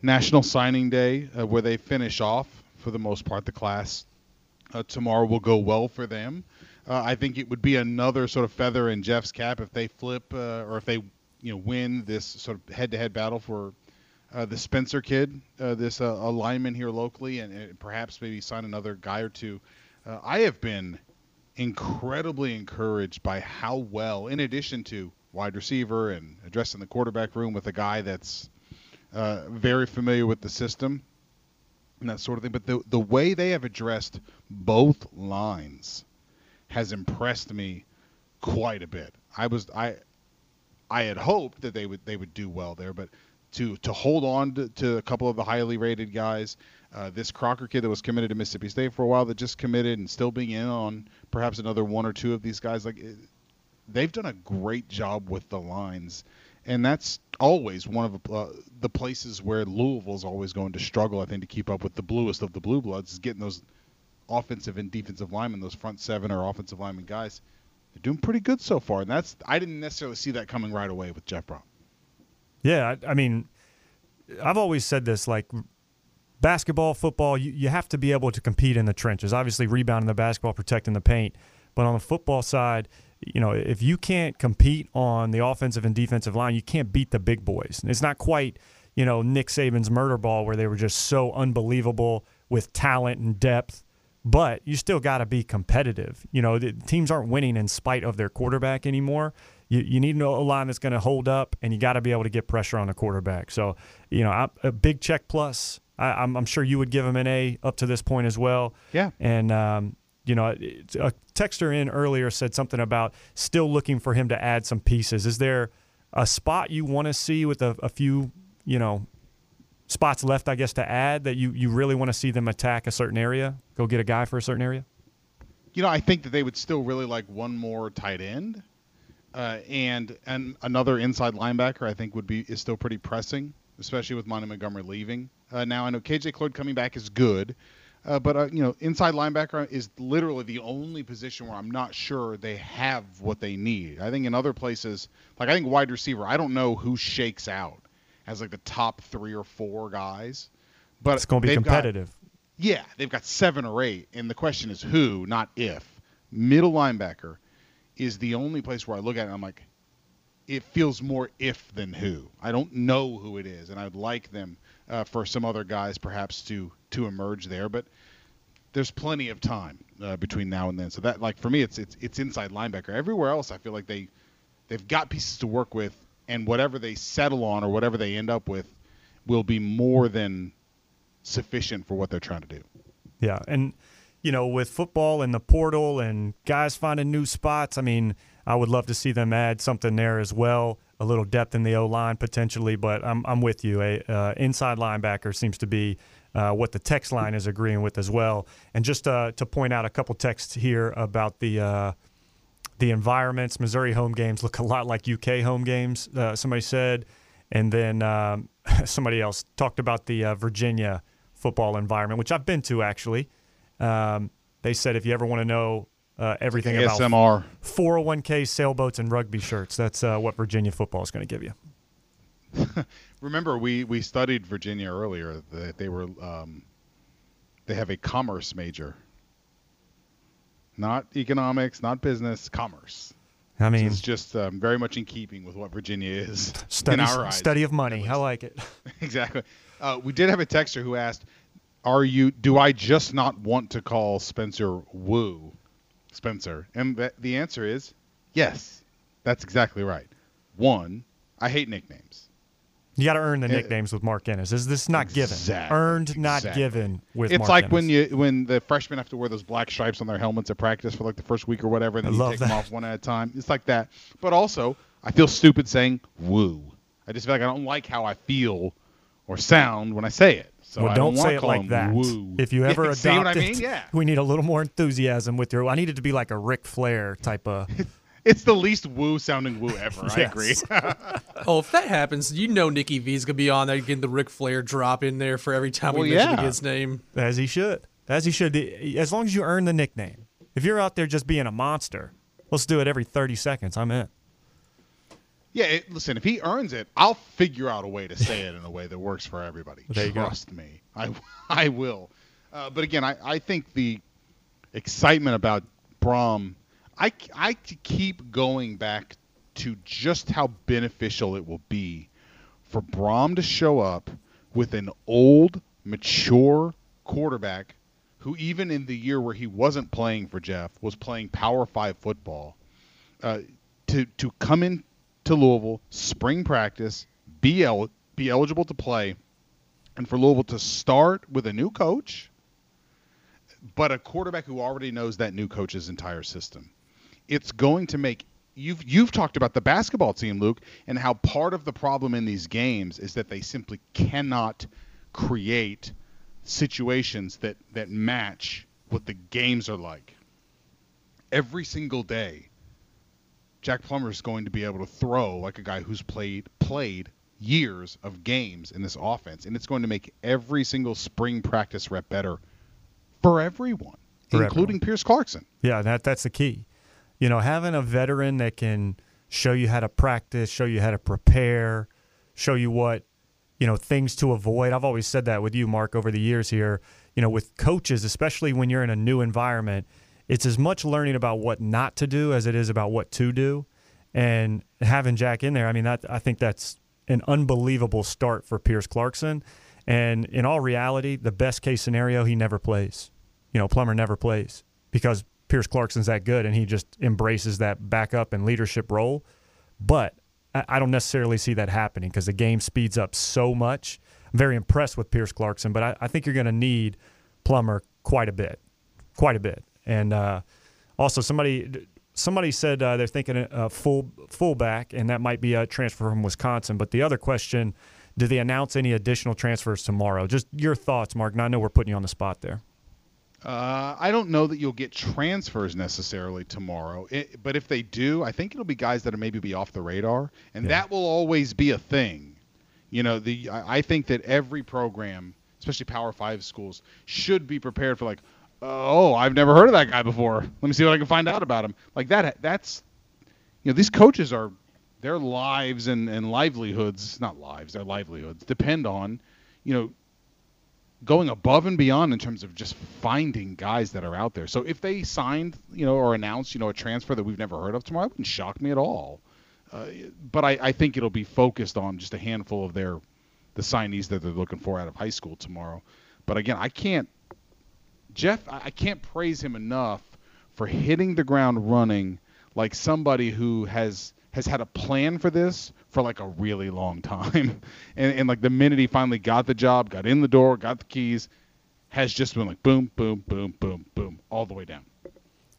National Signing Day, uh, where they finish off for the most part the class uh, tomorrow, will go well for them. Uh, I think it would be another sort of feather in Jeff's cap if they flip uh, or if they you know win this sort of head-to-head battle for uh, the Spencer kid, uh, this uh, a lineman here locally, and, and perhaps maybe sign another guy or two. Uh, I have been incredibly encouraged by how well, in addition to wide receiver and addressing the quarterback room with a guy that's very familiar with the system and that sort of thing. But the the way they have addressed both lines has impressed me quite a bit. I was I I had hoped that they would they would do well there, but to to hold on to, to a couple of the highly rated guys, uh, this Crocker kid that was committed to Mississippi State for a while that just committed and still being in on perhaps another one or two of these guys, like it, they've done a great job with the lines, and that's always one of uh, the places where Louisville's always going to struggle. I think to keep up with the bluest of the blue bloods is getting those offensive and defensive linemen, those front seven or offensive lineman guys. They're doing pretty good so far, and that's I didn't necessarily see that coming right away with Jeff Brohm. Yeah, I, I mean, I've always said this like basketball, football, you, you have to be able to compete in the trenches. Obviously, rebounding the basketball, protecting the paint. But on the football side, you know, if you can't compete on the offensive and defensive line, you can't beat the big boys. It's not quite, you know, Nick Saban's murder ball where they were just so unbelievable with talent and depth. But you still got to be competitive. You know, the teams aren't winning in spite of their quarterback anymore. You, you need a line that's going to hold up, and you got to be able to get pressure on the quarterback. So, you know, I, a big check plus. I, am sure you would give him an A up to this point as well. Yeah. And um, you know, a texter in earlier said something about still looking for him to add some pieces. Is there a spot you want to see with a, a few, you know, spots left, I guess, to add that you, you really want to see them attack a certain area? Go get a guy for a certain area? You know, I think that they would still really like one more tight end. Uh, and and another inside linebacker, I think, would be is still pretty pressing, especially with Monty Montgomery leaving. Uh, now I know KJ Cloyd coming back is good, uh, but uh, you know, inside linebacker is literally the only position where I'm not sure they have what they need. I think in other places, like I think wide receiver, I don't know who shakes out as like the top three or four guys. But it's going to be competitive. Got, yeah, they've got seven or eight, and the question is who, not if. Middle linebacker is the only place where I look at it and I'm like, it feels more if than who. I don't know who it is, and I'd like them uh, for some other guys perhaps to to emerge there. But there's plenty of time uh, between now and then. So that like for me, it's it's it's inside linebacker. Everywhere else, I feel like they they've got pieces to work with, and whatever they settle on or whatever they end up with will be more than sufficient for what they're trying to do. Yeah, and you know, with football and the portal and guys finding new spots, I mean, I would love to see them add something there as well a little depth in the O line potentially, but I'm, I'm with you. A uh, inside linebacker seems to be uh, what the text line is agreeing with as well. And just uh, to point out a couple texts here about the uh, the environments. Missouri home games look a lot like UK home games. Uh, somebody said, and then um, somebody else talked about the uh, Virginia football environment, which I've been to actually. Um, they said if you ever want to know uh, everything ASMR. about 401k, sailboats, and rugby shirts. That's uh, what Virginia football is going to give you. Remember, we, we studied Virginia earlier. That they were um, they have a commerce major, not economics, not business, commerce. I mean, it's just um, very much in keeping with what Virginia is study, in our eyes. Study of money. I like it. exactly. Uh, we did have a texter who asked, "Are you? Do I just not want to call Spencer Woo?" Spencer? And the answer is yes. That's exactly right. One, I hate nicknames. You got to earn the nicknames with Mark Ennis. Is this not exactly, given? Earned, not given. With it's Mark like Ennis. when you when the freshmen have to wear those black stripes on their helmets at practice for like the first week or whatever, and then I you take that. them off one at a time. It's like that. But also, I feel stupid saying "woo." I just feel like I don't like how I feel or sound when I say it. So well, I don't, don't say it like that. Woo. If you ever yeah, adopt see what I it. Yeah. we need a little more enthusiasm with your. I need it to be like a Ric Flair type of. It's the least woo sounding woo ever. I agree. oh, if that happens, you know Nicky V's gonna be on there getting the Ric Flair drop in there for every time well, we yeah. mention his name. As he should. As he should. As long as you earn the nickname. If you're out there just being a monster, let's do it every 30 seconds. I'm in. Yeah, it, listen, if he earns it, I'll figure out a way to say it in a way that works for everybody. There Trust me. I, I will. Uh, but again, I, I think the excitement about Brohm, I, I keep going back to just how beneficial it will be for Brohm to show up with an old, mature quarterback who, even in the year where he wasn't playing for Jeff, was playing Power Five football, uh, to to come in to Louisville, spring practice, be el- be eligible to play, and for Louisville to start with a new coach, but a quarterback who already knows that new coach's entire system. It's going to make you've you've talked about the basketball team, Luke, and how part of the problem in these games is that they simply cannot create situations that that match what the games are like. Every single day, Jack Plummer is going to be able to throw like a guy who's played played years of games in this offense, and it's going to make every single spring practice rep better for everyone, For including everyone. Pierce Clarkson. Yeah, that that's the key. You know, having a veteran that can show you how to practice, show you how to prepare, show you what you know, things to avoid. I've always said that with you, Mark, over the years here. You know, with coaches, especially when you're in a new environment, it's as much learning about what not to do as it is about what to do. And having Jack in there, I mean, that I think that's an unbelievable start for Pierce Clarkson. And in all reality, the best case scenario, he never plays. You know, Plummer never plays because Pierce Clarkson's that good and he just embraces that backup and leadership role. But I don't necessarily see that happening because the game speeds up so much. I'm very impressed with Pierce Clarkson, but I, I think you're going to need Plummer quite a bit, quite a bit. And uh, also, somebody somebody said uh, they're thinking a full fullback, and that might be a transfer from Wisconsin. But the other question: Do they announce any additional transfers tomorrow? Just your thoughts, Mark. Now I know we're putting you on the spot there. Uh, I don't know that you'll get transfers necessarily tomorrow, it, but if they do, I think it'll be guys that are maybe be off the radar, and yeah. that will always be a thing. You know, the I, I think that every program, especially Power Five schools, should be prepared for like, oh, I've never heard of that guy before. Let me see what I can find out about him. Like that. That's, you know, these coaches are, their lives and and livelihoods, not lives, their livelihoods depend on, you know, going above and beyond in terms of just finding guys that are out there. So if they signed, you know, or announced, you know, a transfer that we've never heard of tomorrow, it wouldn't shock me at all. Uh, but I, I think it'll be focused on just a handful of their the signees that they're looking for out of high school tomorrow. But again, I can't Jeff, I can't praise him enough for hitting the ground running like somebody who has has had a plan for this for like a really long time. and, and like the minute he finally got the job, got in the door, got the keys, has just been like boom, boom, boom, boom, boom, all the way down.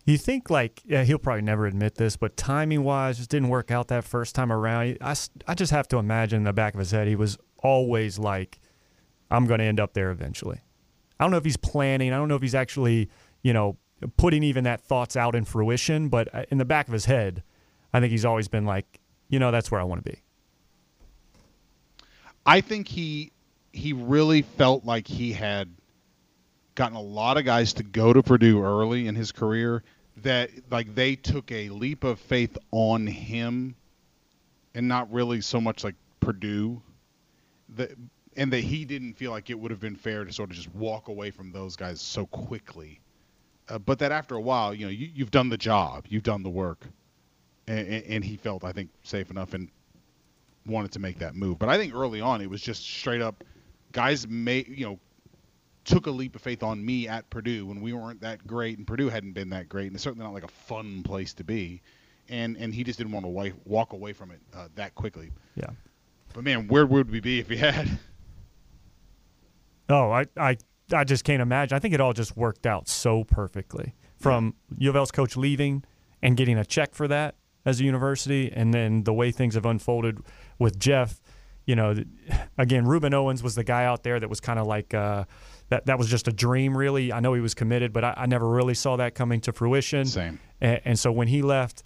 You think like yeah, he'll probably never admit this, but timing wise, just didn't work out that first time around. I, I just have to imagine in the back of his head, he was always like, "I'm going to end up there eventually." I don't know if he's planning. I don't know if he's actually, you know, putting even that thoughts out in fruition. But uh, in the back of his head, I think he's always been like, you know, that's where I want to be. I think he he really felt like he had gotten a lot of guys to go to Purdue early in his career that like they took a leap of faith on him and not really so much like Purdue that and that he didn't feel like it would have been fair to sort of just walk away from those guys so quickly. Uh, but that after a while, you know, you, you've done the job, you've done the work and, and he felt I think safe enough and wanted to make that move. But I think early on it was just straight up guys made you know took a leap of faith on me at Purdue when we weren't that great and Purdue hadn't been that great and it's certainly not like a fun place to be. And and he just didn't want to walk away from it uh, that quickly. Yeah. But man, where would we be if he had? Oh, I I I just can't imagine. I think it all just worked out so perfectly. From U of L's coach leaving and getting a check for that as a university, and then the way things have unfolded with Jeff. You know, again, Rueben Owens was the guy out there that was kind of like uh, that. That was just a dream, really. I know he was committed, but I, I never really saw that coming to fruition. Same. And, and so when he left,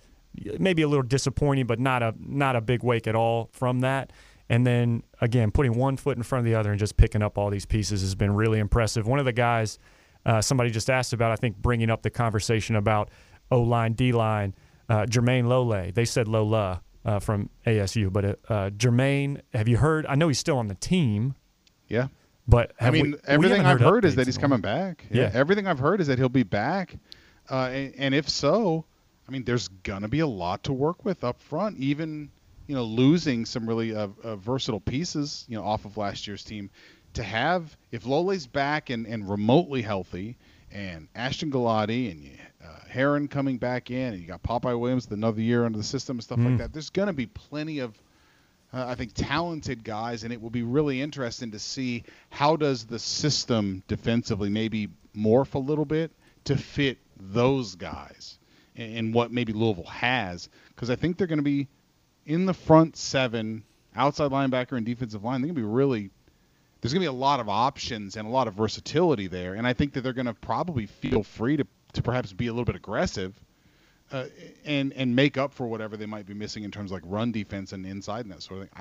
maybe a little disappointing, but not a not a big wake at all from that. And then again, putting one foot in front of the other and just picking up all these pieces has been really impressive. One of the guys, uh, somebody just asked about, I think, bringing up the conversation about O line, D line uh, Jermayne Lole. They said Lola uh, from ASU, but uh, Jermayne, have you heard? I know he's still on the team. Yeah. But I mean, we, everything we I've heard, heard is that he's coming back. Yeah. yeah. Everything I've heard is that he'll be back. Uh, and, and, if so, I mean, there's gonna be a lot to work with up front. Even you know, losing some really uh, uh, versatile pieces, you know, off of last year's team, to have if Lole's back and, and remotely healthy, and Ashton Gillotte and uh, Herron coming back in, and you got Popeye Williams another year under the system and stuff mm. like that. There's going to be plenty of, uh, I think, talented guys, and it will be really interesting to see how does the system defensively maybe morph a little bit to fit those guys and, and what maybe Louisville has, because I think they're going to be in the front seven, outside linebacker and defensive line. They're going to be really there's going to be a lot of options and a lot of versatility there. And I think that they're going to probably feel free to, to perhaps be a little bit aggressive uh, and and make up for whatever they might be missing in terms of like run defense and inside and that sort of thing.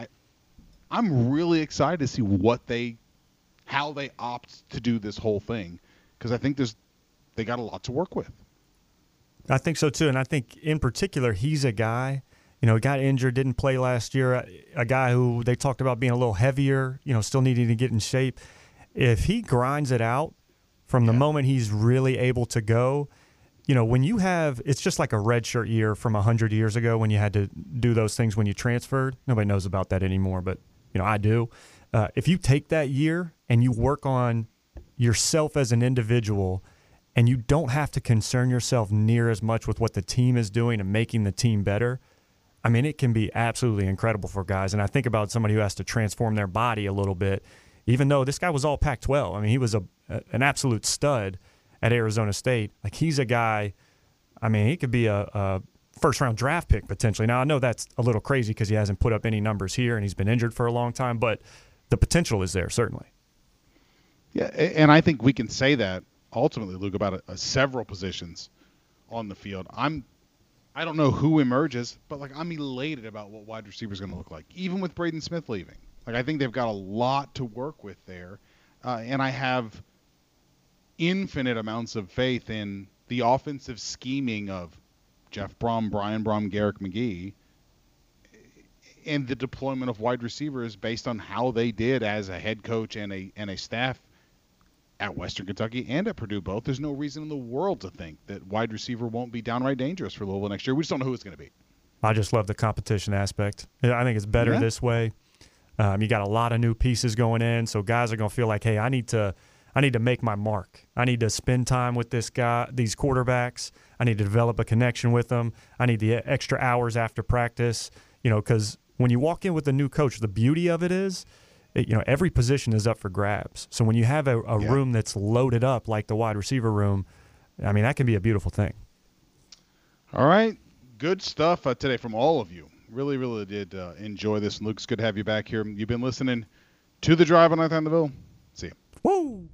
I I'm really excited to see what they how they opt to do this whole thing because I think there's they got a lot to work with. I think so too, and I think in particular he's a guy You know, got injured, didn't play last year. A, a guy who they talked about being a little heavier, you know, still needing to get in shape. If he grinds it out from the moment he's really able to go, you know, when you have, it's just like a redshirt year from 100 years ago when you had to do those things when you transferred. Nobody knows about that anymore, but, you know, I do. Uh, if you take that year and you work on yourself as an individual and you don't have to concern yourself near as much with what the team is doing and making the team better, I mean, it can be absolutely incredible for guys. And I think about somebody who has to transform their body a little bit, even though this guy was all Pac 12. I mean, he was a, an absolute stud at Arizona State. Like, he's a guy, I mean, he could be a, a first round draft pick potentially. Now, I know that's a little crazy because he hasn't put up any numbers here and he's been injured for a long time, but the potential is there, certainly. Yeah, and I think we can say that ultimately, Luke, about a, a several positions on the field. I'm, I don't know who emerges, but like I'm elated about what wide receiver is going to look like, even with Braden Smith leaving. Like I think they've got a lot to work with there, uh, and I have infinite amounts of faith in the offensive scheming of Jeff Brohm, Brian Brohm, Garrick McGee, and the deployment of wide receivers based on how they did as a head coach and a and a staff at Western Kentucky and at Purdue both, there's no reason in the world to think that wide receiver won't be downright dangerous for Louisville next year. We just don't know who it's going to be. I just love the competition aspect. I think it's better Yeah. this way. Um, you got a lot of new pieces going in, so guys are going to feel like, hey, I need to, I need to make my mark. I need to spend time with this guy, these quarterbacks. I need to develop a connection with them. I need the extra hours after practice. You know, because when you walk in with a new coach, the beauty of it is, it, you know, every position is up for grabs. So when you have a, a room that's loaded up like the wide receiver room, I mean, that can be a beautiful thing. All right, good stuff uh, today from all of you. Really, really did uh, enjoy this. Luke, it's good to have you back here. You've been listening to the Drive on the Ville. See you. Woo!